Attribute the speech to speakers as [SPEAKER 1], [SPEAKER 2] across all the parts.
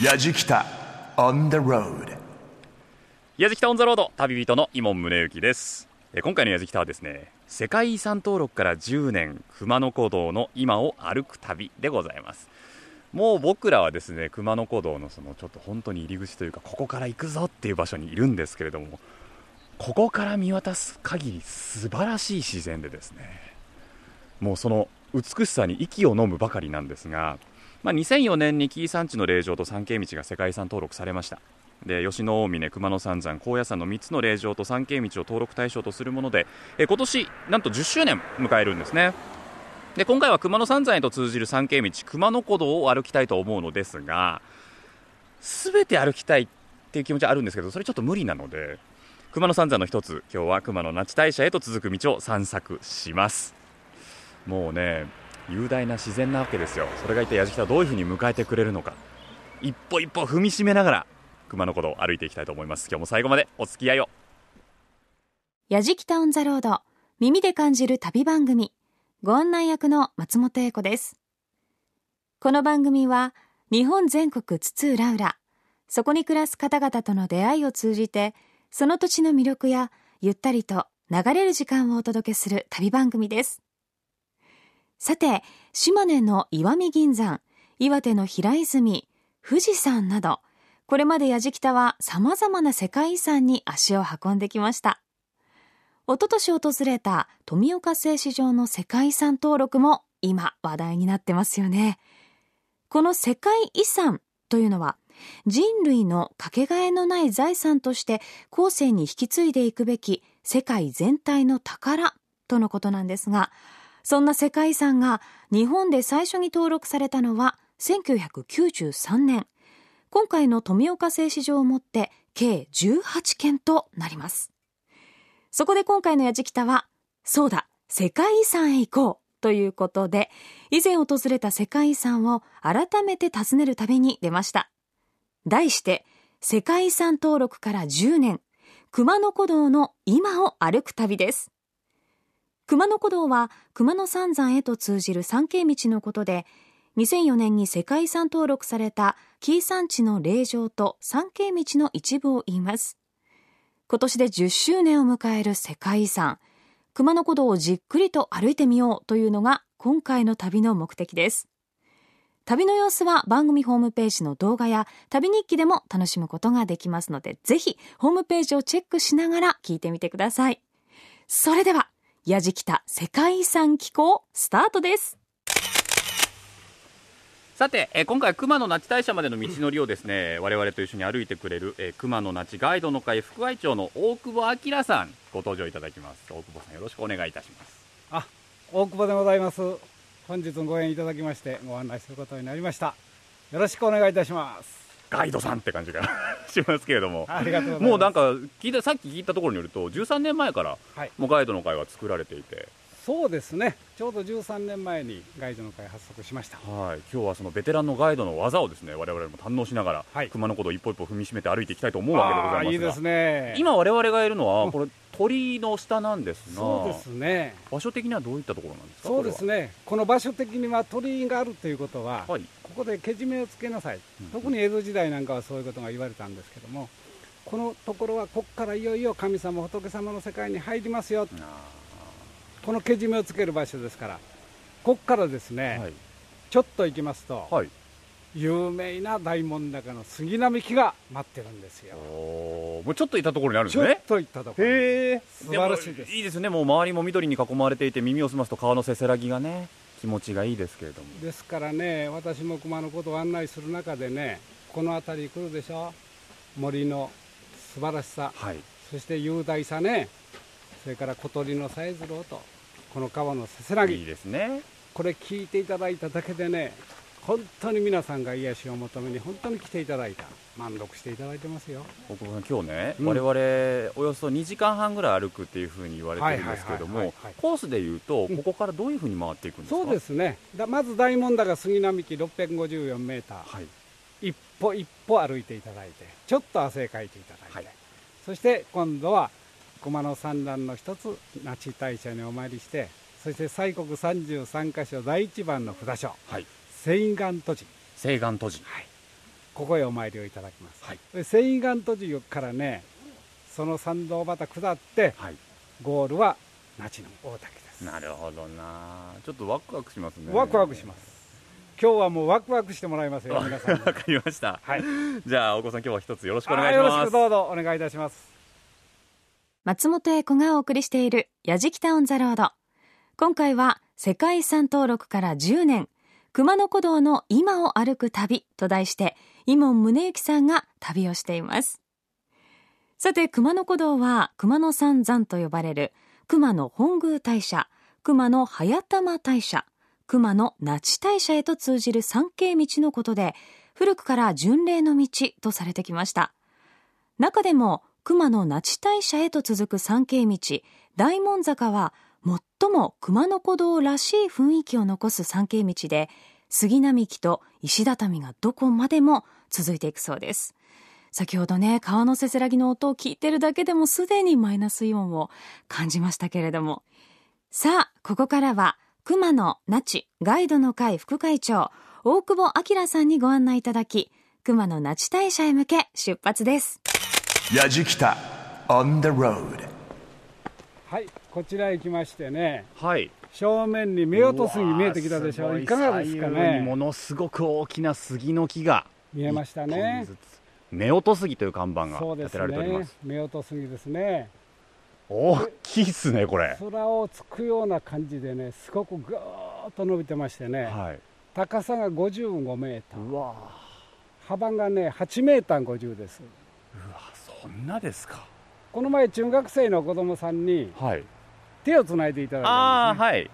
[SPEAKER 1] やじきた on the road
[SPEAKER 2] やじきたオンザロード旅人の伊門宗行です。え今回のやじきたはですね世界遺産登録から10年熊野古道の今を歩く旅でございます。もう僕らはですね熊野古道のそのちょっと本当に入り口というかここから行くぞっていう場所にいるんですけれどもここから見渡す限り素晴らしい自然でですねもうその美しさに息を飲むばかりなんですが、まあ、2004年に紀伊山地の霊場と三景道が世界遺産登録されました。で吉野大峰、熊野三山、高野山の3つの霊場と三景道を登録対象とするものでえ今年なんと10周年迎えるんですね。で今回は熊野三山へと通じる三景道熊野古道を歩きたいと思うのですが全て歩きたいっていう気持ちはあるんですけどそれちょっと無理なので熊野三山の一つ今日は熊野那智大社へと続く道を散策します。もうね雄大な自然なわけですよ。それが一体矢敷はどういうふうに迎えてくれるのか。一歩一歩踏みしめながら熊野古道を歩いていきたいと思います。今日も最後までお付き合いを。
[SPEAKER 3] やじきたオンザロード耳で感じる旅番組。ご案内役の松本英子です。この番組は日本全国津々浦々。そこに暮らす方々との出会いを通じてその土地の魅力やゆったりと流れる時間をお届けする旅番組です。さて島根の石見銀山岩手の平泉富士山などこれまでやじきたは様々な世界遺産に足を運んできましたおととし訪れた富岡製糸場の世界遺産登録も今話題になってますよね。この世界遺産というのは人類のかけがえのない財産として後世に引き継いでいくべき世界全体の宝とのことなんですが、そんな世界遺産が日本で最初に登録されたのは1993年。今回の富岡製糸場をもって計18件となります。そこで今回のやじきたは、そうだ、世界遺産へ行こうということで、以前訪れた世界遺産を改めて訪ねる旅に出ました。題して、世界遺産登録から10年、熊野古道の今を歩く旅です。熊野古道は熊野三山へと通じる三景道のことで、2004年に世界遺産登録された紀伊山地の霊場と三景道の一部を言います。今年で10周年を迎える世界遺産熊野古道をじっくりと歩いてみようというのが今回の旅の目的です旅の様子は番組ホームページの動画や旅日記でも楽しむことができますのでぜひホームページをチェックしながら聞いてみてくださいそれではやじきた世界遺産機構スタートです
[SPEAKER 2] さて、えー今回熊野那智大社までの道のりをですね我々と一緒に歩いてくれる、えー熊野那智ガイドの会副会長の大久保明さんご登場いただきます大久保さんよろしくお願いいたします
[SPEAKER 4] あ、大久保でございます。本日ご縁いただきましてご案内することになりました。よろしくお願いいたします。
[SPEAKER 2] ガイドさんって感じがしますけれども。もうなんか聞いたさっき聞いたところによると13年前から
[SPEAKER 4] はい、
[SPEAKER 2] もうガイドの会は作られていて、
[SPEAKER 4] そうですね。ちょうど13年前にガイドの会発足しました。
[SPEAKER 2] はい、今日はそのベテランのガイドの技をですね我々も堪能しながら、
[SPEAKER 4] はい
[SPEAKER 2] 熊野古道を一歩一歩踏みしめて歩いていきたいと思うわけでございます
[SPEAKER 4] いいですね。
[SPEAKER 2] 今我々がいるの
[SPEAKER 4] うん
[SPEAKER 2] はこれ鳥居の下なんですが
[SPEAKER 4] そうですね。
[SPEAKER 2] 場所的にはどういったところなんですか？
[SPEAKER 4] そうです
[SPEAKER 2] ね
[SPEAKER 4] ね。この場所的には鳥居があるということは、
[SPEAKER 2] はい
[SPEAKER 4] ここでけじめをつけなさい、
[SPEAKER 2] うん。
[SPEAKER 4] 特に江戸時代なんかはそういうことが言われたんですけども、このところはここからいよいよ神様仏様の世界に入りますよ。このけじめをつける場所ですから、ここからですね、
[SPEAKER 2] はい。
[SPEAKER 4] ちょっと行きますと、
[SPEAKER 2] はい。
[SPEAKER 4] 有名な大門高の杉並木が待ってるんですよ。
[SPEAKER 2] もうちょっといったところにあるんで
[SPEAKER 4] ちょっ
[SPEAKER 2] すね
[SPEAKER 4] と行ったところ。
[SPEAKER 2] へえ
[SPEAKER 4] 素晴らしいです。
[SPEAKER 2] いいですね。もう周りも緑に囲まれていて耳を澄ますと川のせせらぎがね気持ちがいいですけれども。
[SPEAKER 4] ですからね、私も熊のことを案内する中でね、この辺り来るでしょ、森の素晴らしさ、
[SPEAKER 2] はい。
[SPEAKER 4] そして雄大さね、それから小鳥のさえずる音、この川のせせら
[SPEAKER 2] いい
[SPEAKER 4] ぎ、
[SPEAKER 2] ですね。
[SPEAKER 4] これ聞いていただいただけでね、本当に皆さんが癒しを求めに本当に来ていただいた、満足していただいてますよ。
[SPEAKER 2] 大久保さん今日ね、
[SPEAKER 4] うん。
[SPEAKER 2] 我々およそ2時間半ぐらい歩くっていうふうに言われてるんですけれどもコースでいうと
[SPEAKER 4] うん。
[SPEAKER 2] ここからどういうふうに回っていくんですか？
[SPEAKER 4] そうですね、だまず大門高杉並木654メーター、
[SPEAKER 2] はい。
[SPEAKER 4] 一歩一歩歩いていただいて、ちょっと汗かいていただいて、
[SPEAKER 2] はい。
[SPEAKER 4] そして今度は駒の三段の一つ、那智大社にお参りして、そして西国33箇所第一番の札所、
[SPEAKER 2] はい
[SPEAKER 4] 西岸土地、
[SPEAKER 2] 西岸都市
[SPEAKER 4] ここへお参りをいただきます、
[SPEAKER 2] はい。
[SPEAKER 4] で繊維岩途中からねその参道端下って
[SPEAKER 2] はい。
[SPEAKER 4] ゴールは那智の大滝です。
[SPEAKER 2] なるほどな。ちょっとワクワクしますね。
[SPEAKER 4] ワクワクします。今日はもうワクワクしてもらいますよ 皆さん。に
[SPEAKER 2] わかりました。
[SPEAKER 4] はい。
[SPEAKER 2] じゃあ大子さん今日は一つよろしくお願
[SPEAKER 4] はいいよろしく
[SPEAKER 2] します
[SPEAKER 4] どうぞお願いいたします。
[SPEAKER 3] 松本英子がお送りしている「やじきたオン・ザ・ロード」今回は世界遺産登録から10年熊野古道の今を歩く旅と題して井門宗之さんが旅をしています。さて熊野古道は熊野三山と呼ばれる熊野本宮大社熊野速玉大社熊野那智大社へと通じる参詣道のことで古くから巡礼の道とされてきました。中でも熊野那智大社へと続く参詣道大門坂は最も熊野古道らしい雰囲気を残す参詣道で杉並木と石畳がどこまでも続いていくそうです。先ほどね川のせせらぎの音を聞いてるだけでもすでにマイナスイオンを感じましたけれども。さあここからは熊野那智ガイドの会副会長大久保明さんにご案内いただき熊野那智大社へ向け出発です。
[SPEAKER 1] Yajikita on the road.
[SPEAKER 4] はいこちらへ来ましてね
[SPEAKER 2] はい。
[SPEAKER 4] 正面に目音杉見えてきたでしょう。い。かがですか
[SPEAKER 2] 左右にも
[SPEAKER 4] ね
[SPEAKER 2] のすごく大きな杉の木が
[SPEAKER 4] 見えましたね。
[SPEAKER 2] 一本ずつ夫婦杉という看板が立てられておりま
[SPEAKER 4] ね
[SPEAKER 2] す。
[SPEAKER 4] 目音杉ですね。
[SPEAKER 2] 大きいっすねこれ。
[SPEAKER 4] 空をつくような感じでねすごくぐーっと伸びてましてね、
[SPEAKER 2] はい。
[SPEAKER 4] 高さが55メーター
[SPEAKER 2] うわ
[SPEAKER 4] 幅がね8メーター50です。
[SPEAKER 2] うわそんなですか。
[SPEAKER 4] この前中学生の子供さんに
[SPEAKER 2] はい
[SPEAKER 4] 手をつないでいただい
[SPEAKER 2] あ
[SPEAKER 4] たんです、
[SPEAKER 2] はい。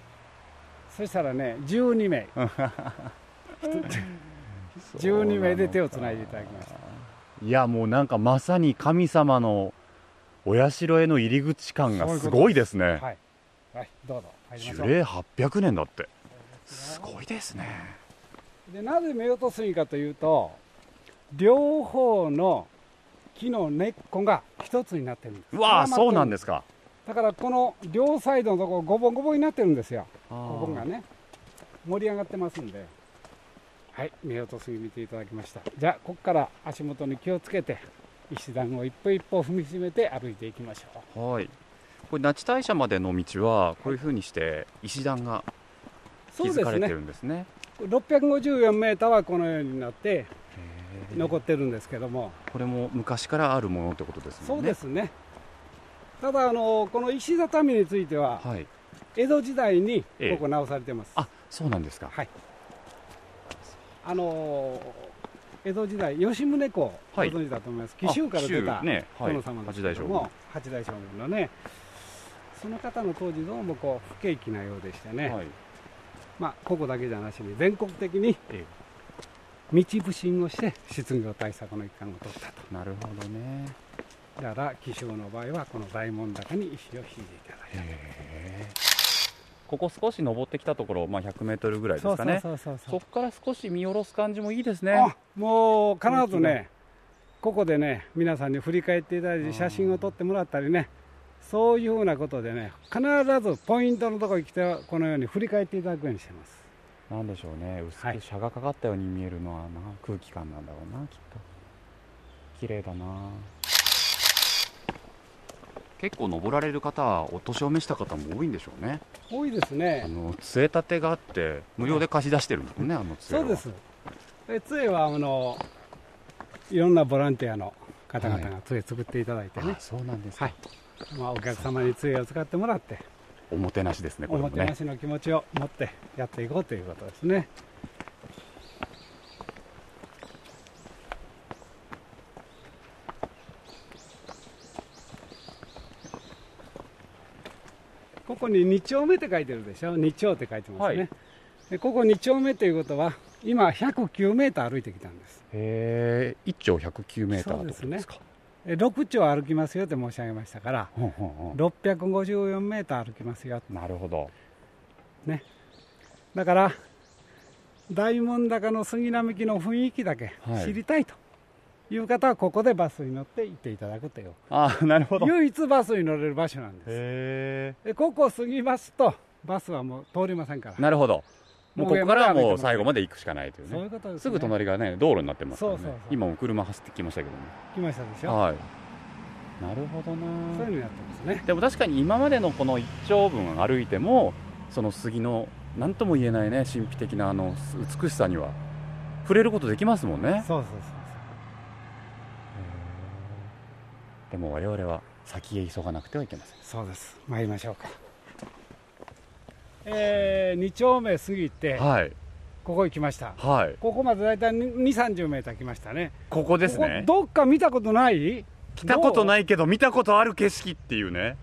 [SPEAKER 4] そしたらね12名。12名で手をつないでいただきました。
[SPEAKER 2] いやもうなんかまさに神様のお社への入り口感がすごいですね。
[SPEAKER 4] はい、はい、どうぞ
[SPEAKER 2] 樹齢800年だって。すごいですね。
[SPEAKER 4] でなぜ夫婦杉かというと両方の木の根っこが一つになってるんです。
[SPEAKER 2] うわーそうなん
[SPEAKER 4] で
[SPEAKER 2] ですか
[SPEAKER 4] だからこの両サイドのところごぼんごぼんになってるんですよ。
[SPEAKER 2] あ
[SPEAKER 4] ごぼんがね。盛り上がってますんで。はい夫婦杉見ていただきました。じゃあここから足元に気をつけて石段を一歩一歩踏みしめて歩いていきましょう。
[SPEAKER 2] はい。これ那智大社までの道はこういうふうにして石段が築かれて
[SPEAKER 4] ね
[SPEAKER 2] るんですね。
[SPEAKER 4] 654メーターはこのようになって残ってるんですけども。
[SPEAKER 2] これも昔からあるものってことですね。
[SPEAKER 4] そうですねただあのこの石畳については
[SPEAKER 2] はい。
[SPEAKER 4] 江戸時代に
[SPEAKER 2] ええ。
[SPEAKER 4] ここ直されてます、
[SPEAKER 2] あそうなんですか。
[SPEAKER 4] はい。あの江戸時代吉宗公ご
[SPEAKER 2] はい。
[SPEAKER 4] 存知だと思います、紀州から出た殿様です
[SPEAKER 2] 八代将軍。
[SPEAKER 4] けども、八代将軍のねその方の当時どうもこう不景気なようでしてね、
[SPEAKER 2] はい。
[SPEAKER 4] まあここだけじゃなしに全国的に
[SPEAKER 2] え
[SPEAKER 4] 道不信をして失業対策の一環を取ったと。
[SPEAKER 2] なるほどね
[SPEAKER 4] だから紀州の場合はこの大門高に石を引いていただいた
[SPEAKER 2] ここ少し登ってきたところ、まあ、100メートルぐらいですかね。
[SPEAKER 4] そうそうそう
[SPEAKER 2] そこから少し見下ろす感じもいいですね。
[SPEAKER 4] あもう必ずねここでね皆さんに振り返っていただいて写真を撮ってもらったりねそういうふうなことでね必ずポイントのところに来てこのように振り返っていただくようにしてます。
[SPEAKER 2] なんでしょうね。薄
[SPEAKER 4] はい。
[SPEAKER 2] く車がかかったように見えるのはな空気感なんだろうなきっと。綺麗だな結構登られる方はお年を召した方も多いんでしょうね。
[SPEAKER 4] 多いですね。
[SPEAKER 2] あの杖立てがあって無料で貸し出してるんですよねあの杖は。
[SPEAKER 4] そうです。で杖はあのいろんなボランティアの方々が杖作っていただいてね。
[SPEAKER 2] あ、そうなんですか、
[SPEAKER 4] はい。まあ、お客様に杖を使ってもらって。
[SPEAKER 2] おもてなしですねこ
[SPEAKER 4] お
[SPEAKER 2] も
[SPEAKER 4] てなしの気持ちを持ってやっていこうということですねここに2丁目って書いてるでしょ？2丁って書いてますね、
[SPEAKER 2] はい。
[SPEAKER 4] でここ2丁目ということは今109メーター歩いてきたんです。
[SPEAKER 2] へえ1丁109メーターですか？
[SPEAKER 4] で6丁歩きますよって申し上げましたから
[SPEAKER 2] ほんほんほん
[SPEAKER 4] 654メーター歩きますよ
[SPEAKER 2] なるほど。
[SPEAKER 4] だから大門高の杉並木の雰囲気だけ
[SPEAKER 2] はい。
[SPEAKER 4] 知りたいと。いう方はここでバスに乗って行っていただくという。
[SPEAKER 2] あなるほど。へ
[SPEAKER 4] 唯一バスに乗れる場所なんです。
[SPEAKER 2] え
[SPEAKER 4] でここを過ぎますとバスはもう通りませんから。
[SPEAKER 2] なるほど。もうここからはもう最後まで行くしかないという
[SPEAKER 4] そうい
[SPEAKER 2] ね
[SPEAKER 4] うことです、ね、
[SPEAKER 2] すぐ隣がね道路になってますからね。今も車走ってきましたけど
[SPEAKER 4] 来ましたでしょ、
[SPEAKER 2] もはい。なるほどな。
[SPEAKER 4] そういうのやってますね。
[SPEAKER 2] でも確かに今までのこの一丁分歩いてもその杉の何とも言えないね神秘的なあの美しさには触れることできますもんね。
[SPEAKER 4] そうそうそう
[SPEAKER 2] でも我々は先へ急がなくてはいけません。
[SPEAKER 4] そうです。参りましょうか。えー、2丁目過ぎて
[SPEAKER 2] はい。
[SPEAKER 4] ここ行きました。
[SPEAKER 2] はい。
[SPEAKER 4] ここまでだいたい2 3 0メーター来ましたね。
[SPEAKER 2] ここですね。
[SPEAKER 4] どっか見たことない？
[SPEAKER 2] 来たこと
[SPEAKER 4] い
[SPEAKER 2] ないけど見たことある景色っていうね。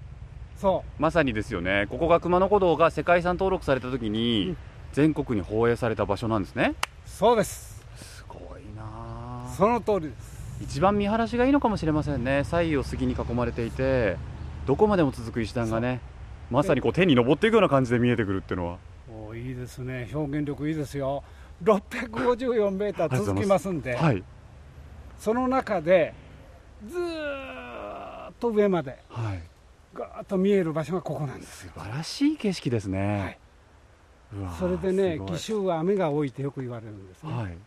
[SPEAKER 4] そう。
[SPEAKER 2] まさにですよね。ここが熊野古道が世界遺産登録された時に、
[SPEAKER 4] うん。
[SPEAKER 2] 全国に放映された場所なんですね。
[SPEAKER 4] そうです。
[SPEAKER 2] すごいなあ
[SPEAKER 4] その通りです
[SPEAKER 2] 一番見晴らしがいいのかもしれませんね。左右を杉に囲まれていてどこまでも続く石段がねまさにこう天に登っていくような感じで見えてくるっていうのは。
[SPEAKER 4] おーいいですね。表現力いいですよ。654メーター続きますんで、
[SPEAKER 2] はい。
[SPEAKER 4] その中でずーっと上まで
[SPEAKER 2] はい。
[SPEAKER 4] ガーッと見える場所がここなんですよ。
[SPEAKER 2] 素晴らしい景色ですね、
[SPEAKER 4] はい。それでね紀州は雨が多いってよく言われるんですね、
[SPEAKER 2] はい、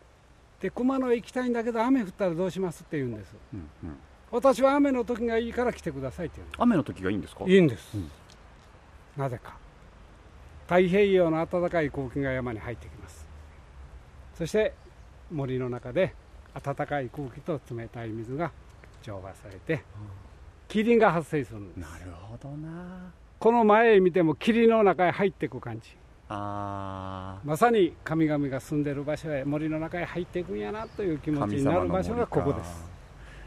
[SPEAKER 4] で熊野へ行きたいんだけど雨降ったらどうしますって言うんです。
[SPEAKER 2] うんうん、
[SPEAKER 4] 私は雨の時がいいから来てくださいって言うんです。
[SPEAKER 2] 雨の時がいいんですか？
[SPEAKER 4] いいんです、
[SPEAKER 2] うん。
[SPEAKER 4] なぜか。太平洋の暖かい空気が山に入ってきます。そして森の中で暖かい空気と冷たい水が調和されて霧が発生するんです。
[SPEAKER 2] なるほどな。
[SPEAKER 4] この前へ見ても霧の中へ入っていく感じ
[SPEAKER 2] あ
[SPEAKER 4] まさに神々が住んでる場所へ森の中へ入っていくんやなという気持ちになる場所がここです。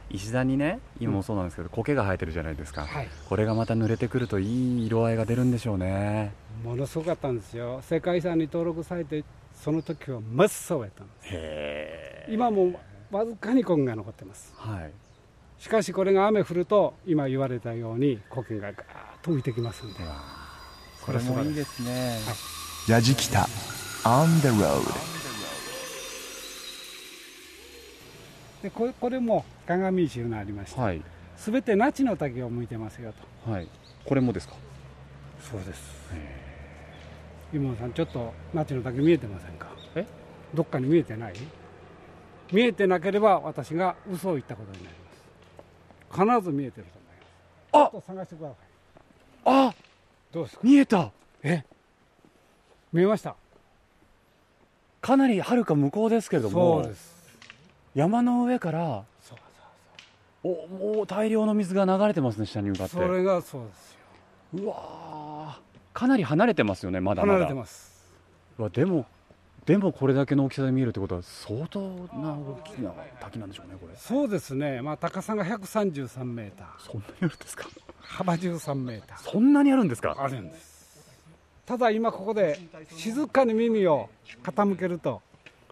[SPEAKER 2] 石段にね今もそうなんですけど、苔が生えてるじゃないですか、
[SPEAKER 4] はい。
[SPEAKER 2] これがまた濡れてくるといい色合いが出るんでしょうね。
[SPEAKER 4] ものすごかったんですよ。世界遺産に登録されてその時は真っ青やったんです。
[SPEAKER 2] へえ
[SPEAKER 4] 今もわずかに苔が残ってます。
[SPEAKER 2] はい。
[SPEAKER 4] しかしこれが雨降ると今言われたように苔がガーッと浮いてきますんで。
[SPEAKER 2] これもいいですね、
[SPEAKER 1] やじきた。On the road
[SPEAKER 4] でこれこれも鏡石いうのありまして、
[SPEAKER 2] はい。
[SPEAKER 4] すべて那智の滝を向いてますよと。
[SPEAKER 2] はい。これもですか？
[SPEAKER 4] そうです。今さんちょっと那智の滝見えてませんか？
[SPEAKER 2] え？
[SPEAKER 4] どっかに見えてない？見えてなければ私が嘘を言ったことになります。必ず見えてると思います。
[SPEAKER 2] あ！
[SPEAKER 4] っと探してください。
[SPEAKER 2] あ！
[SPEAKER 4] どうですか？
[SPEAKER 2] 見えた。
[SPEAKER 4] え？見えました。
[SPEAKER 2] かなりはるか向こうですけれども山の上からおもう大量の水が流れてますね下に向かって。
[SPEAKER 4] それがそうですよ。
[SPEAKER 2] うわー。かなり離れてますよねまだまだ。
[SPEAKER 4] 離れてます。
[SPEAKER 2] うわでもでもこれだけの大きさで見えるってことは相当な大きな滝なんでしょうねこれ。
[SPEAKER 4] そうですね、まあ、高さが133メーター。
[SPEAKER 2] そんなにあるんですか？
[SPEAKER 4] 幅13メーター。
[SPEAKER 2] そんなにあるんですか？
[SPEAKER 4] あるんですただ今ここで静かに耳を傾けると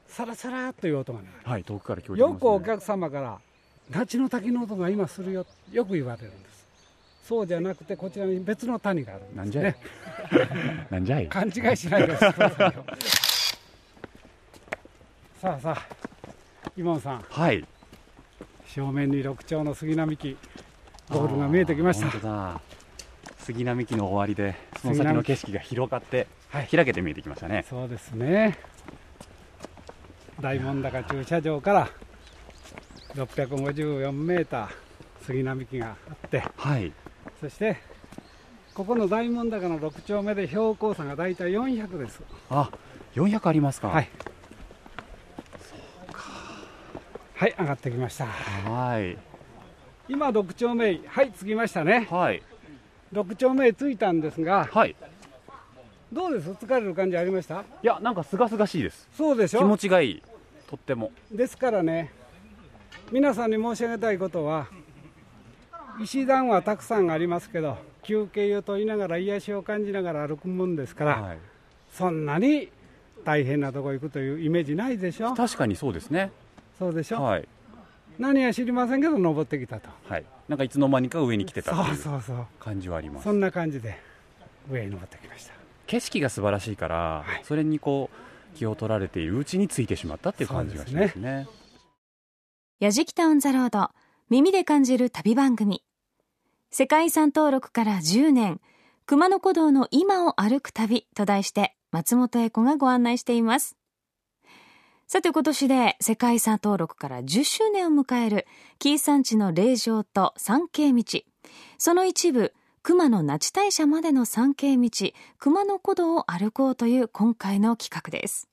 [SPEAKER 4] サラサラという音がね
[SPEAKER 2] はい遠くから聞こえてきます、ね、
[SPEAKER 4] よくお客様から「那智の滝の音が今するよ」よく言われるんです。そうじゃなくてこちらに別の谷があるんです
[SPEAKER 2] なんじゃい、
[SPEAKER 4] ね
[SPEAKER 2] なんじゃい。
[SPEAKER 4] 勘違いしないでくださいよ。さあさあ今野さん。
[SPEAKER 2] はい。
[SPEAKER 4] 正面に六丁の杉並木。ゴールが見えてきました。
[SPEAKER 2] あー本当だ杉並木の終わりでその先の景色が広がって、
[SPEAKER 4] はい
[SPEAKER 2] 開けて見えてきましたね。
[SPEAKER 4] そうですね。大門高駐車場から654メーター杉並木があって
[SPEAKER 2] はい。
[SPEAKER 4] そしてここの大門高の6丁目で標高差が大体400です。
[SPEAKER 2] あ400ありますか。
[SPEAKER 4] はい。はい上がってきました。
[SPEAKER 2] はい。
[SPEAKER 4] 今6丁目はい着きましたね。
[SPEAKER 2] はい
[SPEAKER 4] 6丁目へ着いたんですが
[SPEAKER 2] はい。
[SPEAKER 4] どうです？疲れる感じありました？
[SPEAKER 2] いやなんか清々しいです。気
[SPEAKER 4] そうでしょ？
[SPEAKER 2] 持ちがいい。とっても。
[SPEAKER 4] ですからね皆さんに申し上げたいことは石段はたくさんありますけど休憩を取りながら癒しを感じながら歩くもんですから、
[SPEAKER 2] はい。
[SPEAKER 4] そんなに大変なとこ行くというイメージないでしょ？
[SPEAKER 2] 確かにそうですね。
[SPEAKER 4] そうでしょ、
[SPEAKER 2] はい
[SPEAKER 4] 何は知りませんけど登ってきたと。
[SPEAKER 2] はい。なんかいつの間にか上に来てたって
[SPEAKER 4] そう
[SPEAKER 2] いう
[SPEAKER 4] そうそう。
[SPEAKER 2] 感じはあります。
[SPEAKER 4] そんな感じで上に登ってきました。
[SPEAKER 2] 景色が素晴らしいから、
[SPEAKER 4] はい。
[SPEAKER 2] それにこう気を取られているうちについてしまったっていう感じがしますね。
[SPEAKER 3] やじきたオンザロード耳で感じる旅番組。世界遺産登録から10年。熊野古道の今を歩く旅と題して松本英子がご案内していますさて今年で世界遺産登録から10周年を迎える紀伊山地の霊場と参詣道。その一部熊野那智大社までの参詣道熊野古道を歩こうという今回の企画です。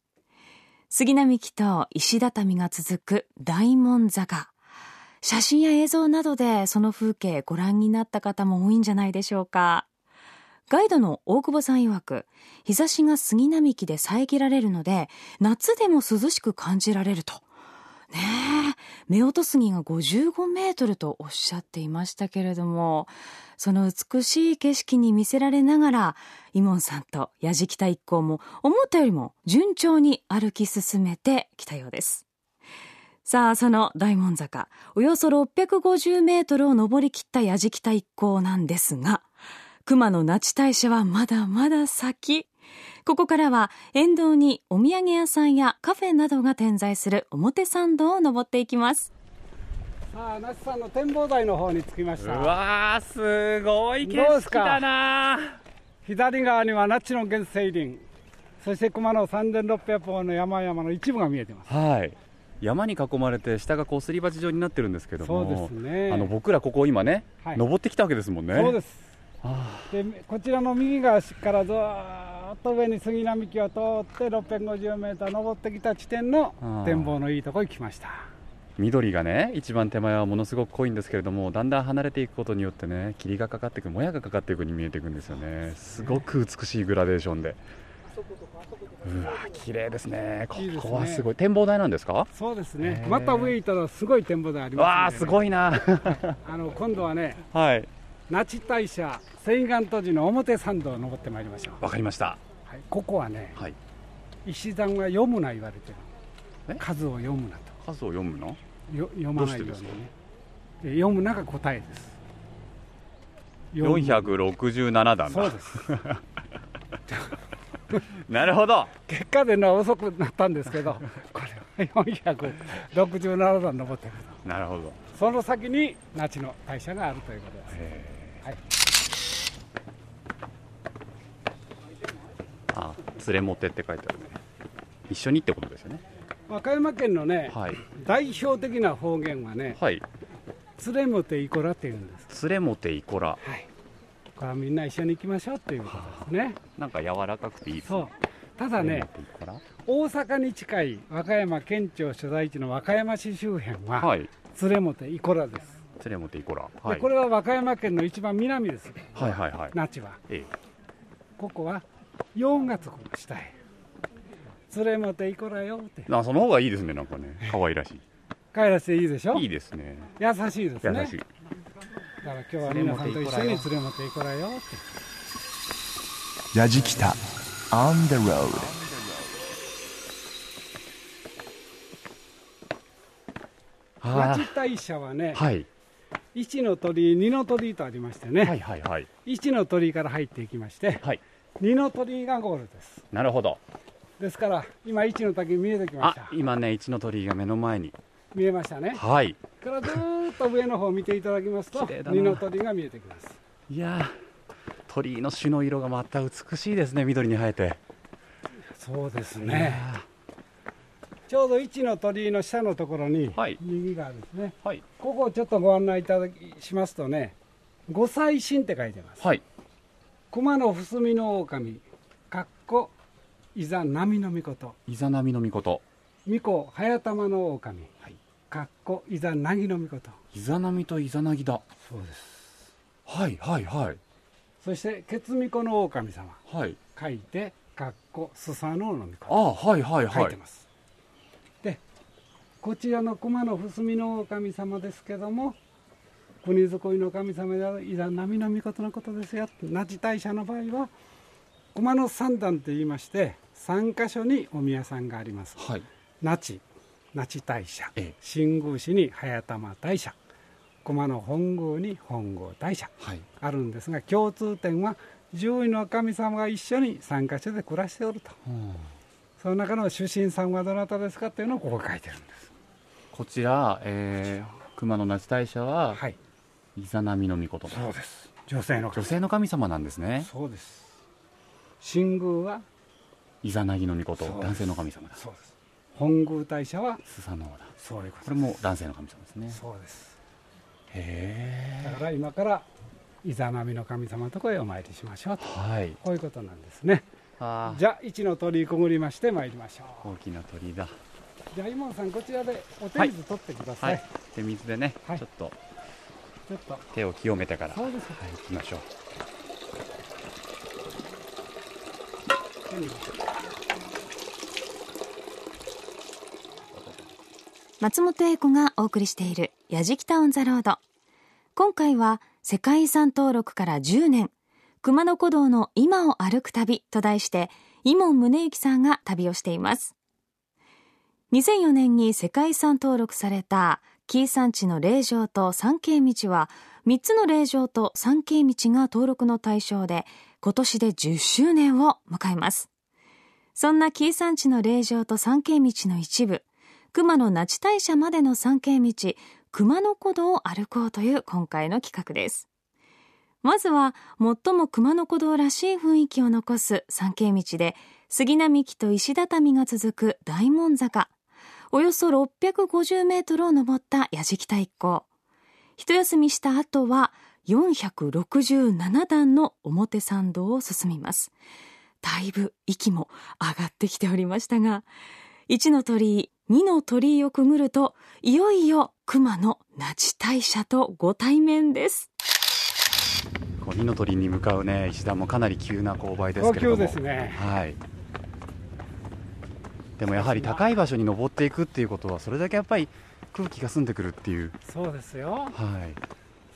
[SPEAKER 3] 杉並木と石畳が続く大門坂。写真や映像などでその風景ご覧になった方も多いんじゃないでしょうか。ガイドの大久保さん曰く日差しが杉並木で遮られるので夏でも涼しく感じられるとねえ、夫婦杉が55メートルとおっしゃっていましたけれども、その美しい景色に見せられながら、イモンさんと矢敷北一行も思ったよりも順調に歩き進めてきたようです。さあ、その大門坂、およそ650メートルを登り切った矢敷北一行なんですが、熊野那智大社はまだまだ先。ここからは沿道にお土産屋さんやカフェなどが点在する表参道を登っていきます。
[SPEAKER 4] さあ那智さんの展望台の方に着きました。
[SPEAKER 2] うわーすごい景色だな。
[SPEAKER 4] 左側には那智の原生林。そして熊野3600本の山々の一部が見えてます。
[SPEAKER 2] はい。山に囲まれて下がこうすり鉢状になってるんですけども。
[SPEAKER 4] そうですね。
[SPEAKER 2] あの僕らここ今ね、はい、登ってきたわけですもんね。
[SPEAKER 4] そうですでこちらの右側からずっと上に杉並木を通って650メーター登ってきた地点の展望のいいところに来ました。
[SPEAKER 2] 緑がね一番手前はものすごく濃いんですけれどもだんだん離れていくことによってね霧がかかっていくもやがかかっていくに見えていくんですよね。すごく美しいグラデーションで。うわ綺麗ですね。ここはすごい。展望台なんですか？
[SPEAKER 4] そうですね。また上行ったらすごい展望台あります、ね、
[SPEAKER 2] わあすごいな。
[SPEAKER 4] あの今度はね
[SPEAKER 2] はい
[SPEAKER 4] 那智大社洗顔都市の表参道を登ってまいりましょ
[SPEAKER 2] う。わかりました、
[SPEAKER 4] はい、ここはね、はい、石段は読むな言われてる。数を読むなと。
[SPEAKER 2] 数を読むの？
[SPEAKER 4] よ読まないようにね。読むなが答えです。
[SPEAKER 2] 467段
[SPEAKER 4] そうです。
[SPEAKER 2] なるほど。
[SPEAKER 4] 結果での遅くなったんですけど これは467段登ってる
[SPEAKER 2] なるほど。
[SPEAKER 4] その先に那智の大社があるということです、はい、
[SPEAKER 2] あ連れもてって書いてあるね。一緒にってことですよね。
[SPEAKER 4] 和歌山県のね、はい、代表的な方言はね、はい、連れもていこらっていうんです。
[SPEAKER 2] 連れもていこら、はい、
[SPEAKER 4] これはみんな一緒に行きましょうっていうことですね。
[SPEAKER 2] なんか柔らかくていいです
[SPEAKER 4] ね。ただね大阪に近い和歌山県庁所在地の和歌山市周辺は、はい、連れもていこらです。
[SPEAKER 2] 連れもていこら。
[SPEAKER 4] はい、これは和歌山県の一番南です。
[SPEAKER 2] はいはいはい。
[SPEAKER 4] 那智は。ええ、ここは4月下へ。連れもていこらよって。
[SPEAKER 2] あ、その方がいいですね、なんかね。可愛らしい。
[SPEAKER 4] 可愛らしいいいでしょ？
[SPEAKER 2] いいですね。
[SPEAKER 4] 優しいですね。優しい。だから今日は皆さんと一緒に連れもていこらよって。
[SPEAKER 1] やじきた on the road
[SPEAKER 4] 町大社はね、はい、1の鳥居、2の鳥居とありましてね、はいはいはい、1の鳥居から入っていきまして、はい、2の鳥居がゴールです。
[SPEAKER 2] なるほど。
[SPEAKER 4] ですから、今、1の滝見えてきました。
[SPEAKER 2] 今ね、1の鳥居が目の前に。
[SPEAKER 4] 見えましたね。
[SPEAKER 2] はい。
[SPEAKER 4] からずっと上の方を見ていただきますと、2の鳥居が見えてきます。
[SPEAKER 2] いや鳥居の種の色がまた美しいですね、緑に映えて。
[SPEAKER 4] そうですね。ちょうど一の鳥居の下のところに右があるんですね、はい、ここをちょっとご案内いただきしますとね御祭神って書いてます、はい、熊野伏見の狼かっこいざ波の御事。
[SPEAKER 2] いざ波の御事。
[SPEAKER 4] 巫女早玉の狼、はい、かっこいざなぎの御事。
[SPEAKER 2] いざ波といざなぎだ。
[SPEAKER 4] そうです。
[SPEAKER 2] はいはいはい。
[SPEAKER 4] そしてケツミコの狼様、はい、書いてかっこスサノオの御事。
[SPEAKER 2] あはいはいはい。
[SPEAKER 4] 書いてますこちらの熊野伏見の神様ですけども国づいの神様やいざ波の御事のことですよ那智大社の場合は熊野三段といいまして3箇所にお宮さんがあります、はい、那智那智大社、ええ、新宮市に早玉大社。熊野本宮に本宮大社、はい、あるんですが共通点は獣医の神様が一緒に3箇所で暮らしておると、うん、その中の主神さんはどなたですかっていうのをここ書いてるんです
[SPEAKER 2] こちら、えー、熊野那智大社は、はい、イザナミの御事。
[SPEAKER 4] そうです。女性の
[SPEAKER 2] 女性の神様なんですね。
[SPEAKER 4] そうです。新宮は
[SPEAKER 2] イザナギの御事男性の神様だ。
[SPEAKER 4] そうです。本宮大社は
[SPEAKER 2] スサノオだ。
[SPEAKER 4] そういうこと
[SPEAKER 2] これも男性の神様ですね。
[SPEAKER 4] そうです。
[SPEAKER 2] へ
[SPEAKER 4] だから今からイザナミの神様のところへお参りしましょうと。
[SPEAKER 2] えはい。
[SPEAKER 4] こういうことなんですね。
[SPEAKER 2] あ
[SPEAKER 4] じゃあ一の鳥居くぐりまして参りましょう。
[SPEAKER 2] 大きな鳥だ
[SPEAKER 4] じゃあ今野さんこちらでお手水取ってください、
[SPEAKER 2] はい。手水でね、
[SPEAKER 4] はい。
[SPEAKER 2] ちょっと。
[SPEAKER 4] ちょっと。
[SPEAKER 2] 手を清めてから。
[SPEAKER 4] そうです。
[SPEAKER 2] はい、行きましょう。
[SPEAKER 3] 松本英子がお送りしている「やじきたオン・ザ・ロード」今回は世界遺産登録から10年。熊野古道の今を歩く旅と題して井門宗之さんが旅をしています2004年に世界遺産登録された紀伊山地の霊場と山系道は3つの霊場と山系道が登録の対象で今年で10周年を迎えます。そんな紀伊山地の霊場と山系道の一部熊野那智大社までの山系道熊野古道を歩こうという今回の企画です。まずは最も熊野古道らしい雰囲気を残す山系道で杉並木と石畳が続く大門坂およそ650メートルを登った矢敷田一行。一休みした後は467段の表参道を進みます。だいぶ息も上がってきておりましたが1の鳥居2の鳥居をくぐるといよいよ熊野那智大社とご対面です。
[SPEAKER 2] 二の鳥に向かうね石段もかなり急な勾配ですけれども。
[SPEAKER 4] 高級ですね。
[SPEAKER 2] はいでもやはり高い場所に登っていくっていうことはそれだけやっぱり空気が澄んでくるっていう。
[SPEAKER 4] そうですよ。
[SPEAKER 2] はい。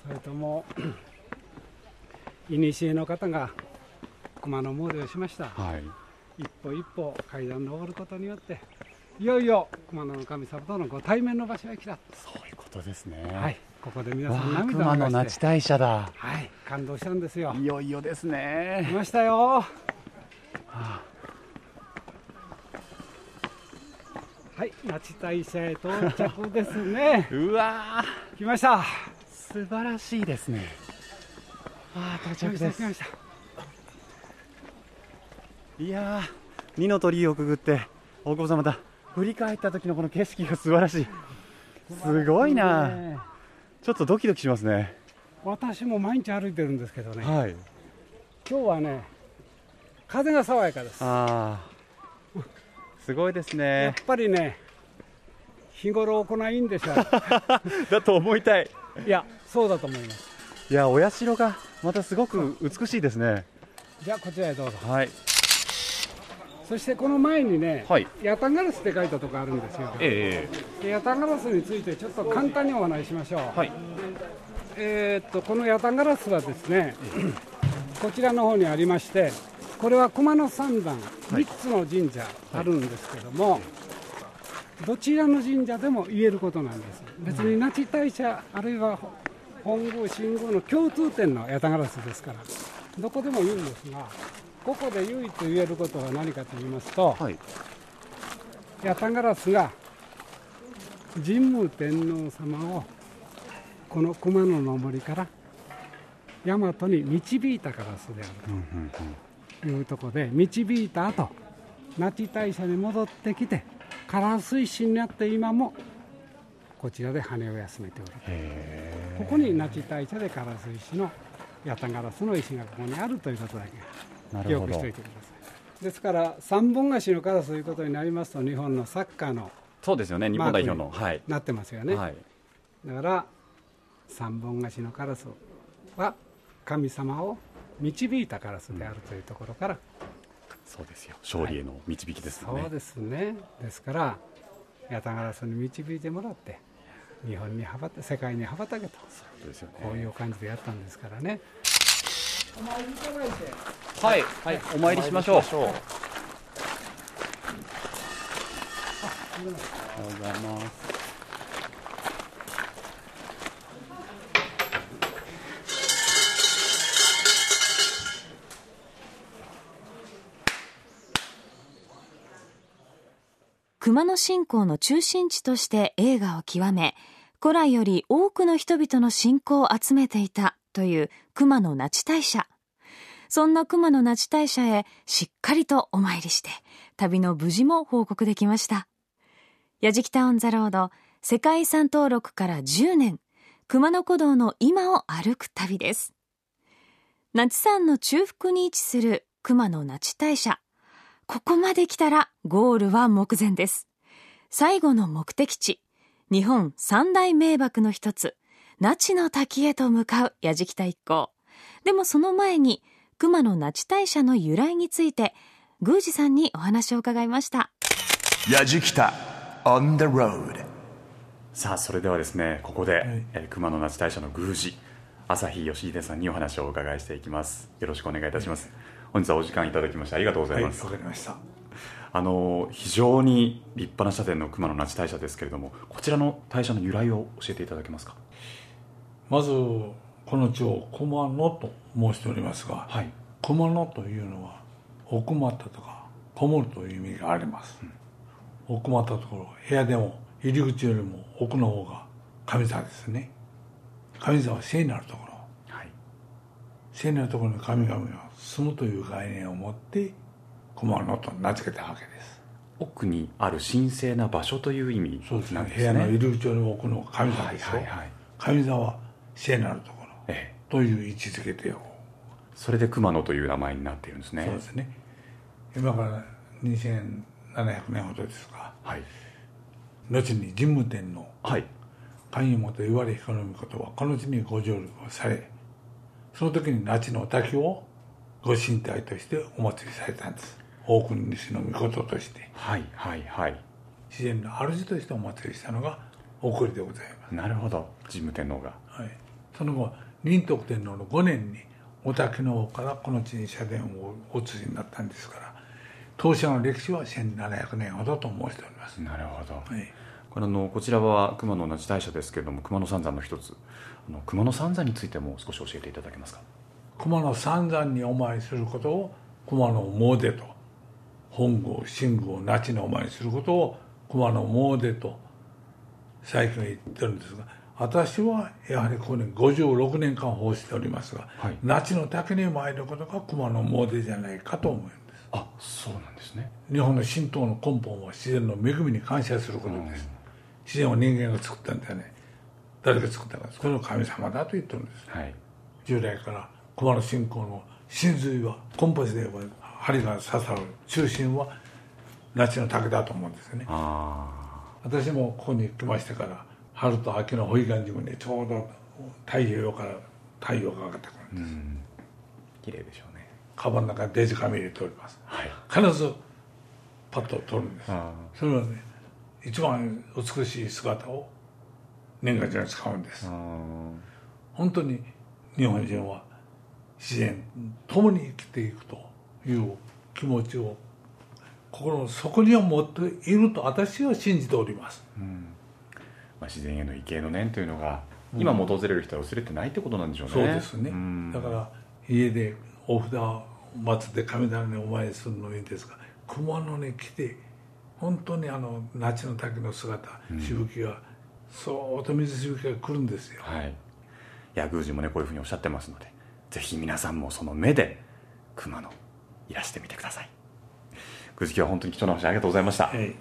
[SPEAKER 4] それともいにしえの方が熊野詣をしました。
[SPEAKER 2] はい。
[SPEAKER 4] 一歩一歩階段登ることによっていよいよ熊野の神様とのご対面の場所へ来た、
[SPEAKER 2] そういうことですね。
[SPEAKER 4] はい。ここで皆さん涙を
[SPEAKER 2] 熊野那智大社だ。
[SPEAKER 4] はい。感動したんですよ。
[SPEAKER 2] いよいよです
[SPEAKER 4] 来
[SPEAKER 2] ね
[SPEAKER 4] ましたよ。はい那智大社へ到着ですね。
[SPEAKER 2] うわ
[SPEAKER 4] 来ました。
[SPEAKER 2] ー素晴らしいですね。ああ到着です。
[SPEAKER 4] した来ました。
[SPEAKER 2] いやー二の鳥居をくぐって大久保さんまた振り返った時のこの景色が素晴らしい。すごいな。
[SPEAKER 4] ね。
[SPEAKER 2] ちょっとドキドキしますね。
[SPEAKER 4] 私も毎日歩いてるんですけどね。
[SPEAKER 2] はい。
[SPEAKER 4] 今日はね風が爽やかです。や
[SPEAKER 2] ああすごいです
[SPEAKER 4] っ
[SPEAKER 2] ね
[SPEAKER 4] ぱりね日頃行いんでしょ。う
[SPEAKER 2] だと思いたい。
[SPEAKER 4] いやそうだと思います。
[SPEAKER 2] いやお社がまたすごく美しいですね。
[SPEAKER 4] じゃあこちらへどうぞ。
[SPEAKER 2] はい。
[SPEAKER 4] そしてこの前にね、
[SPEAKER 2] はい。
[SPEAKER 4] ヤタガラスって書いたとこあるんですよ。
[SPEAKER 2] え
[SPEAKER 4] でヤタガラスについてちょっと簡単にお話ししましょう、
[SPEAKER 2] えはい。
[SPEAKER 4] えーっとこのヤタガラスはですねこちらの方にありましてこれは熊野三段3つの神社あるんですけども、どちらの神社でも言えることなんです。別に那智大社あるいは本宮新宮の共通点のヤタガラスですからどこでも言うんですがここで唯一言えることは何かと言いますと、
[SPEAKER 2] はい。
[SPEAKER 4] ヤタガラスが神武天皇様をこの熊野の森から大和に導いたガラスであ
[SPEAKER 2] うんうん
[SPEAKER 4] るというところで導いた後那智大社に戻ってきて唐水市になって今もこちらで羽を休めておる
[SPEAKER 2] へ
[SPEAKER 4] ここに那智大社で唐水市のヤタガラスの石がここにあるということだけ記憶しておいてください。ですから三本菓子のカラスということになりますと日本のサッカーの
[SPEAKER 2] そうですよね日本代表の。はい。
[SPEAKER 4] なってますよね、
[SPEAKER 2] はい。
[SPEAKER 4] だから三本菓子のカラスは神様を導いたカラスであるというところから、
[SPEAKER 2] そうですよ。勝利への導きですよね。
[SPEAKER 4] そうですね。ですからヤタガラスに導いてもらって日本に羽ばた世界に羽ばたけと。
[SPEAKER 2] そうですよね。
[SPEAKER 4] こういう感じでやったんですからね。お参りいただいて
[SPEAKER 2] はい、はい、お参りしましょう。ありがとうございます。
[SPEAKER 3] 熊野信仰の中心地として映画を極め古来より多くの人々の信仰を集めていたという熊野那智大社そんな熊野那智大社へしっかりとお参りして、旅の無事も報告できました。やじきたオンザロード、世界遺産登録から10年、熊野古道の今を歩く旅です。那智山の中腹に位置する熊野那智大社。ここまで来たらゴールは目前です。最後の目的地、日本三大名瀑の一つ、那智の滝へと向かう矢敷田一行。でもその前に、熊野那智大社の由来について、宮司さんにお話を伺いました。
[SPEAKER 1] 矢敷田 on the road
[SPEAKER 2] さあそれではですねここで、はい、え熊野那智大社の宮司朝日義秀さんにお話をお伺いしていきますよろしくお願いいたします、はい、本日はお時間いただきましてありがとうございます。
[SPEAKER 5] わ、はい、かりました。
[SPEAKER 2] あの非常に立派な社殿の熊野那智大社ですけれどもこちらの大社の由来を教えていただけますか？
[SPEAKER 5] まずこの地を熊野と申しておりますが、はい、熊野というのは奥まったとかこもるという意味があります、うん、奥まったところ部屋でも入り口よりも奥の方が神様ですね。神様は聖なるところ、はい、聖なるところに神々が住むという概念を持って熊野と名付けたわけです。
[SPEAKER 2] 奥にある神聖な場所という意味。
[SPEAKER 5] そうですね、ね、部屋の入り口よりも奥の神様ですよ、はいはい。はい、神様は聖なるところ、ええ、という位置づけで
[SPEAKER 2] それで熊野という名前になっているんですね。
[SPEAKER 5] そうですね。今から2700年ほどですが、はい、後に神武天皇、はい、神本岩出彦の御事はこの地にご上陸をされその時に那智の滝をご神体としてお祭りされたんです。大国主の御事として。
[SPEAKER 2] はいはいはい。
[SPEAKER 5] 自然の主としてお祭りしたのが送りでございます。
[SPEAKER 2] なるほど。神武天皇が。
[SPEAKER 5] はい。その後仁徳天皇の5年にお滝の方からこの地に社殿をお移りになったんですから当社の歴史は1700年ほどと申しております。
[SPEAKER 2] なるほど、はい。これあのこちらは熊野那智大社ですけれども熊野三山の一つ。あの熊野三山についても少し教えていただけますか？
[SPEAKER 5] 熊野三山にお参りすることを熊野詣と本宮神宮那智のお参りすることを熊野詣と最近言ってるんですが私はやはりここに56年間奉仕しておりますが、はい、那智の滝に参ることが熊野詣じゃないかと思います。
[SPEAKER 2] あそうなんですね。
[SPEAKER 5] 日本の神道の根本は自然の恵みに感謝することです、うん。自然は人間が作ったんだよね。誰が作ったか。これは神様だと言ってるんです、はい、従来から熊野信仰の真髄はコンパスで針が刺さる中心は那智の竹だと思うんですよね。私もここに来ましてから春と秋の保育園島にちょうど太平洋から太陽が上がってくるんです、
[SPEAKER 2] 綺麗でしょうね。
[SPEAKER 5] カバンの中にデジカメ入れております、はい、必ずパッと撮るんです。それはね一番美しい姿を年賀状に使うんです。本当に日本人は自然共に生きていくという気持ちを心の底には持っていると私は信じております、うん。
[SPEAKER 2] まあ、自然への畏敬の念というのが今も訪れる人は薄れてないってことなんでしょうね、
[SPEAKER 5] そうですね、うん、だから家でお札を祀って神棚にお参りするのいいんですが熊野に来て本当にあの那智の滝の姿、しぶきがそーっと水しぶきが来るんですよ、はい、い
[SPEAKER 2] や宮司もねこういうふうにおっしゃってますのでぜひ皆さんもその目で熊野いらしてみてください。宮司今日は本当に貴重な話ありがとうございました、はい、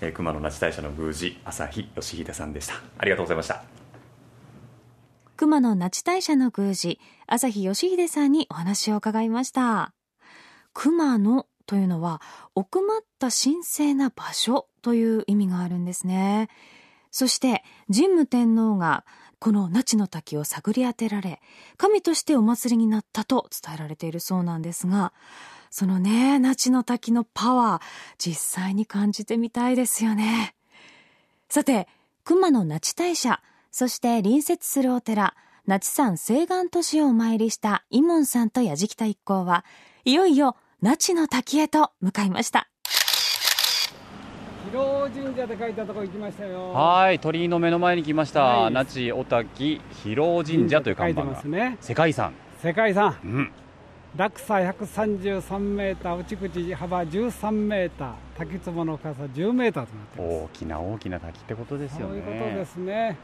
[SPEAKER 2] えー、熊野那智大社の宮司朝日義秀さんでした。ありがとうございました。
[SPEAKER 3] 熊野那智大社の宮司朝日義秀さんにお話を伺いました。熊野というのは奥まった神聖な場所という意味があるんですね。そして神武天皇がこの那智の滝を探り当てられ神としてお祭りになったと伝えられているそうなんですがそのね那智の滝のパワー実際に感じてみたいですよね。さて熊野那智大社そして隣接するお寺那智山西岸都市をお参りした伊門さんと矢敷田一行はいよいよ那智の滝へと向かいました。
[SPEAKER 4] 広神社で書いたところ行きましたよ。
[SPEAKER 2] はい鳥居の目の前に来ました、はい、那智お滝広神社という看板が、ね、世界遺産。
[SPEAKER 4] 世界遺産、うん、落差133メーター内口幅13メーター滝壺の深さ10メーターとなって
[SPEAKER 2] 大きな大きな滝ってことですよね。
[SPEAKER 4] そういうことですね。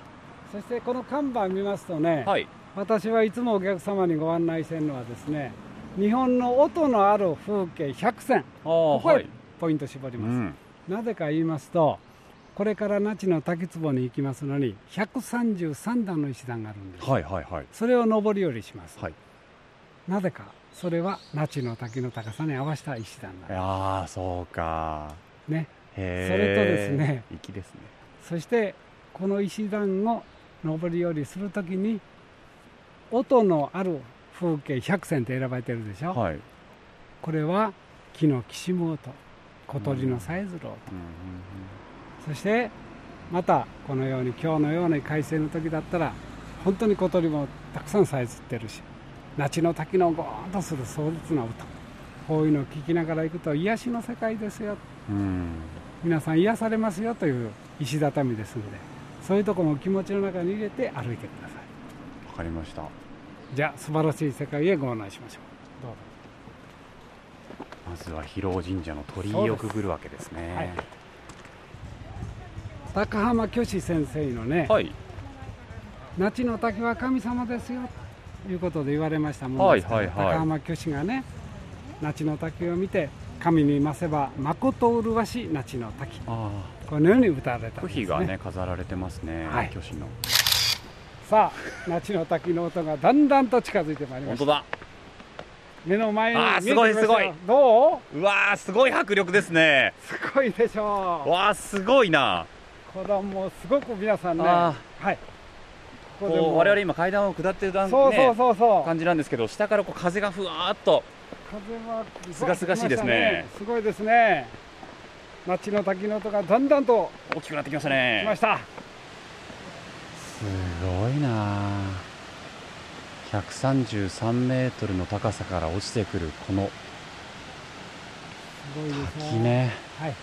[SPEAKER 4] そしてこの看板見ますとね、はい、私はいつもお客様にご案内してるのはですね日本の音のある風景100選。ここへポイント絞ります、うん、なぜか言いますとこれから那智の滝壺に行きますのに133段の石段があるんです、
[SPEAKER 2] はいはいはい、
[SPEAKER 4] それを上り下りします、はい、なぜかそれは那智の滝の高さに合わせた石段なんです。
[SPEAKER 2] ああそうか。
[SPEAKER 4] ね。それとですね。
[SPEAKER 2] 粋ですね。
[SPEAKER 4] そしてこの石段を上り下りするときに音のある風景100選って選ばれてるでしょ、はい、これは木のきしむ音小鳥のさえずる音、そしてまたこのように今日のように快晴の時だったら本当に小鳥もたくさんさえずってるし那智の滝のゴーンとする壮絶な音。こういうのを聞きながら行くと癒しの世界ですよ、皆さん癒されますよという石畳ですのでそういうところも気持ちの中に入れて歩いてください。
[SPEAKER 2] わかりました。
[SPEAKER 4] じゃあ素晴らしい世界へご案内しましょう。どうぞ
[SPEAKER 2] まずは広尾神社の鳥居をくぐるわけですね、はい、
[SPEAKER 4] 高浜虚子先生のね、はい、那智の滝は神様ですよということで言われましたもんですから、はいはいはい、高浜虚子がね那智の滝を見て神にませば誠麗し那智の滝このように歌われた
[SPEAKER 2] んです、ね、がね飾られてますね、はい、虚子の。
[SPEAKER 4] さあ那智の滝の音がだんだんと近づいてまいりました。本当だ目の前に
[SPEAKER 2] あすごいすごい。
[SPEAKER 4] ど
[SPEAKER 2] う？うわすごい迫力ですね。
[SPEAKER 4] すごいでしょ
[SPEAKER 2] う。わすごいな。
[SPEAKER 4] これはもうすごく皆さんね。はい。
[SPEAKER 2] こう我々今階段を下ってる段、ね、
[SPEAKER 4] そうそうそう。そう
[SPEAKER 2] 感じなんですけど下からこう風がふわっと。
[SPEAKER 4] 風は
[SPEAKER 2] すがすがしいですね。
[SPEAKER 4] すごいですね。町の滝の音がだんだんと
[SPEAKER 2] 大きくなってきましたね。
[SPEAKER 4] 来ました。
[SPEAKER 2] すごいな133メートルの高さから落ちてくるこの滝ね、はい、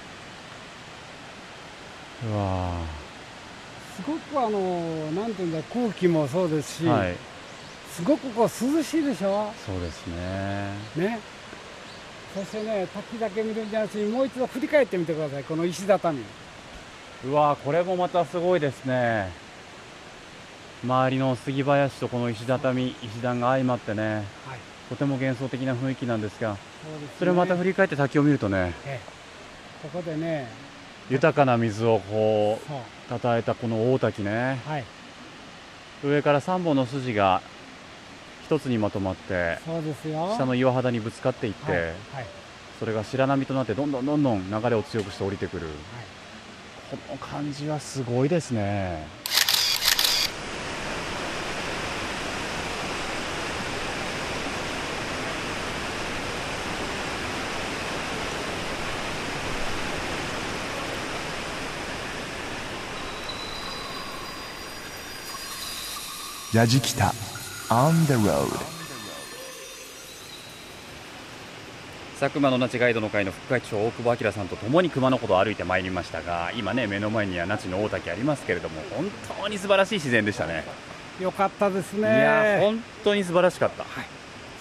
[SPEAKER 2] うわ
[SPEAKER 4] すごくあのなんていうんだ空気もそうですし、はい、すごくこう涼しいでしょ？
[SPEAKER 2] そうですね。
[SPEAKER 4] ね。そしてね滝だけ見るんじゃなくてもう一度振り返ってみてくださいこの石畳。
[SPEAKER 2] うわこれもまたすごいですね周りの杉林とこの石畳石段が相まってね、はい、とても幻想的な雰囲気なんですがそ、ね,、れをまた振り返って滝を見るとね、ええ、
[SPEAKER 4] ここでね
[SPEAKER 2] 豊かな水をこうたたえたこの大滝ね、はい、上から3本の筋が一つにまとまって下の岩肌にぶつかっていって、はい。はい、それが白波となってどんどんどんどん流れを強くして降りてくる、この感じはすごいですね。
[SPEAKER 1] ヤジキタ On the road
[SPEAKER 2] 佐久間の那智ガイドの会の副会長大久保明さんとともに熊野古道を歩いてまいりましたが今ね目の前には那智の大滝ありますけれども本当に素晴らしい自然でしたね。
[SPEAKER 4] よかったですね。い
[SPEAKER 2] や本当に素晴らしかった、はい、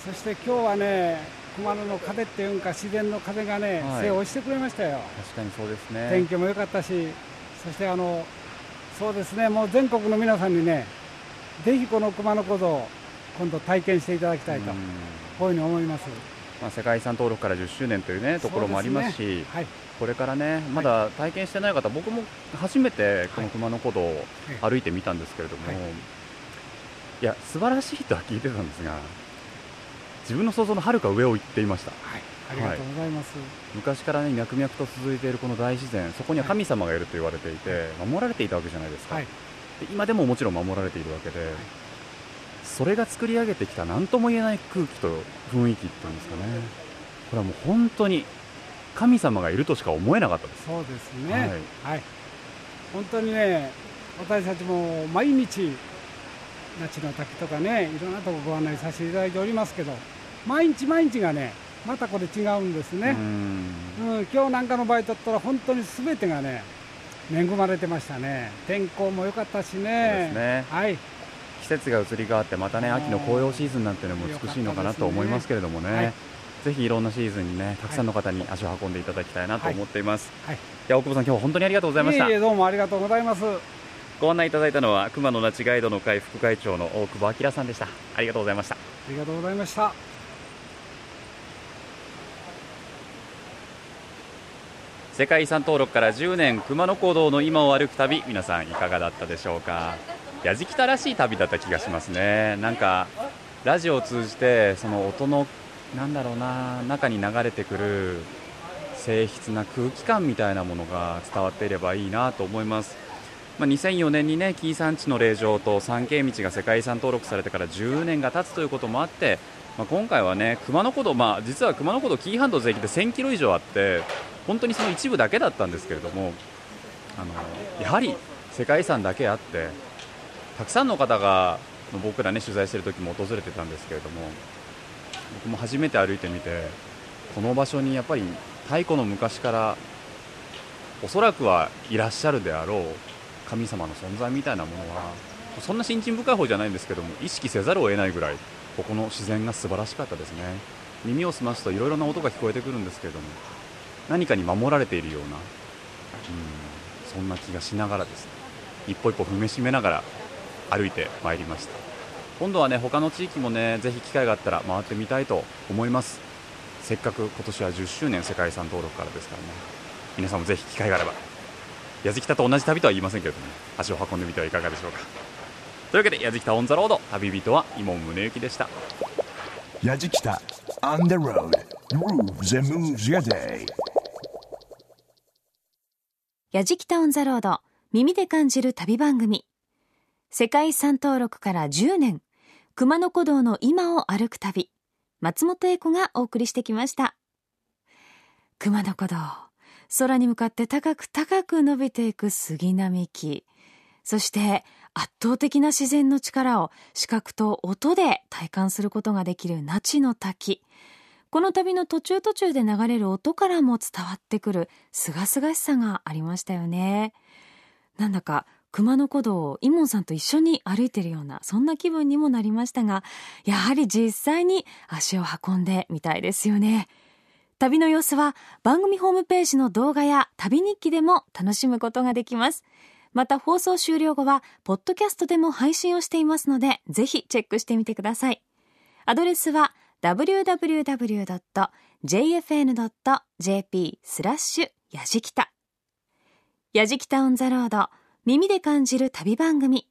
[SPEAKER 4] そして今日はね熊野の風っていうか自然の風がね、はい、背を押してくれましたよ。
[SPEAKER 2] 確かにそうですね。
[SPEAKER 4] 天気も良かったしそしてあのそうですねもう全国の皆さんにねぜひこの熊野古道今度体験していただきたいとこういうふうに思います、
[SPEAKER 2] まあ、世界遺産登録から10周年という、ね、ところもありますし、ねはい、これからねまだ体験してない方、はい、僕も初めてこの熊野古道を歩いてみたんですけれども、はい、いや素晴らしいとは聞いてたんですが自分の想像のはるか上を行っていました。
[SPEAKER 4] はい。ありがとうございます、
[SPEAKER 2] 昔からね脈々と続いているこの大自然そこには神様がいると言われていて、守られていたわけじゃないですか、で今でももちろん守られているわけで、それが作り上げてきた何とも言えない空気と雰囲気っていうんですかね。これはもう本当に神様がいるとしか思えなかったです。
[SPEAKER 4] そうですね、はい、はい、本当にね私たちも毎日那智の滝とかねいろんなとこご案内させていただいておりますけど毎日毎日がねまたこれ違うんですね。うん、今日なんかの場合だったら本当に全てがね恵まれてましたね。天候も良かったしね。
[SPEAKER 2] ね、
[SPEAKER 4] はい、
[SPEAKER 2] 季節が移り変わってまたね秋の紅葉シーズンなんていうのも美しいのかなと思いますけれどもね、はい、ぜひいろんなシーズンにねたくさんの方に足を運んでいただきたいなと思っています、はい、はい、いや大久保さん今日は本当にありがとうございました。
[SPEAKER 4] どうもありがとうございます。
[SPEAKER 2] ご案内いただいたのは熊野那智ガイドの会副会長の大久保明さんでした。ありがとうございました。あ
[SPEAKER 4] りがとうございました
[SPEAKER 2] 世界遺産登録から10年熊野古道の今を歩く旅皆さんいかがだったでしょうか？やじきたらしい旅だった気がしますね。なんかラジオを通じてその音のなんだろうな中に流れてくる静筆な空気感みたいなものが伝わっていればいいなと思います、まあ、2004年にね紀伊山地の霊場と三景道が世界遺産登録されてから10年が経つということもあってまあ、今回はね熊野古道、まあ、実は熊野古道紀伊半島全域で1000キロ以上あって本当にその一部だけだったんですけれどもあのやはり世界遺産だけあってたくさんの方が僕らね取材してる時も訪れてたんですけれども僕も初めて歩いてみてこの場所にやっぱり太古の昔からおそらくはいらっしゃるであろう神様の存在みたいなものはそんな親近深い方じゃないんですけども意識せざるを得ないぐらいここの自然が素晴らしかったですね。耳を澄ますといろいろな音が聞こえてくるんですけれども何かに守られているようなうんそんな気がしながらですね一歩一歩踏みしめながら歩いてまいりました。今度はね他の地域もねぜひ機会があったら回ってみたいと思います。せっかく今年は10周年世界遺産登録からですからね皆さんもぜひ機会があれば矢月田と同じ旅とは言いませんけれども、ね、足を運んでみてはいかがでしょうか。というわけで矢北オンザロード旅人は伊門宗行でした。
[SPEAKER 1] 矢じ On the road. Grooves and moves your day.
[SPEAKER 3] 矢北オンザロード。耳で感じる旅番組。世界遺産登録から10年。熊野古道の今を歩く旅。松本英子がお送りしてきました。熊野古道。空に向かって高く高く伸びていく杉並木。そして圧倒的な自然の力を視覚と音で体感することができる那智の滝。この旅の途中途中で流れる音からも伝わってくる清々しさがありましたよね。なんだか熊野古道をイモンさんと一緒に歩いてるようなそんな気分にもなりましたがやはり実際に足を運んでみたいですよね。旅の様子は番組ホームページの動画や旅日記でも楽しむことができます。また放送終了後は、ポッドキャストでも配信をしていますので、ぜひチェックしてみてください。アドレスは www.jfn.jp スラッシュやじきた。やじきたオンザロード、耳で感じる旅番組。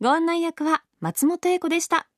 [SPEAKER 3] ご案内役は松本英子でした。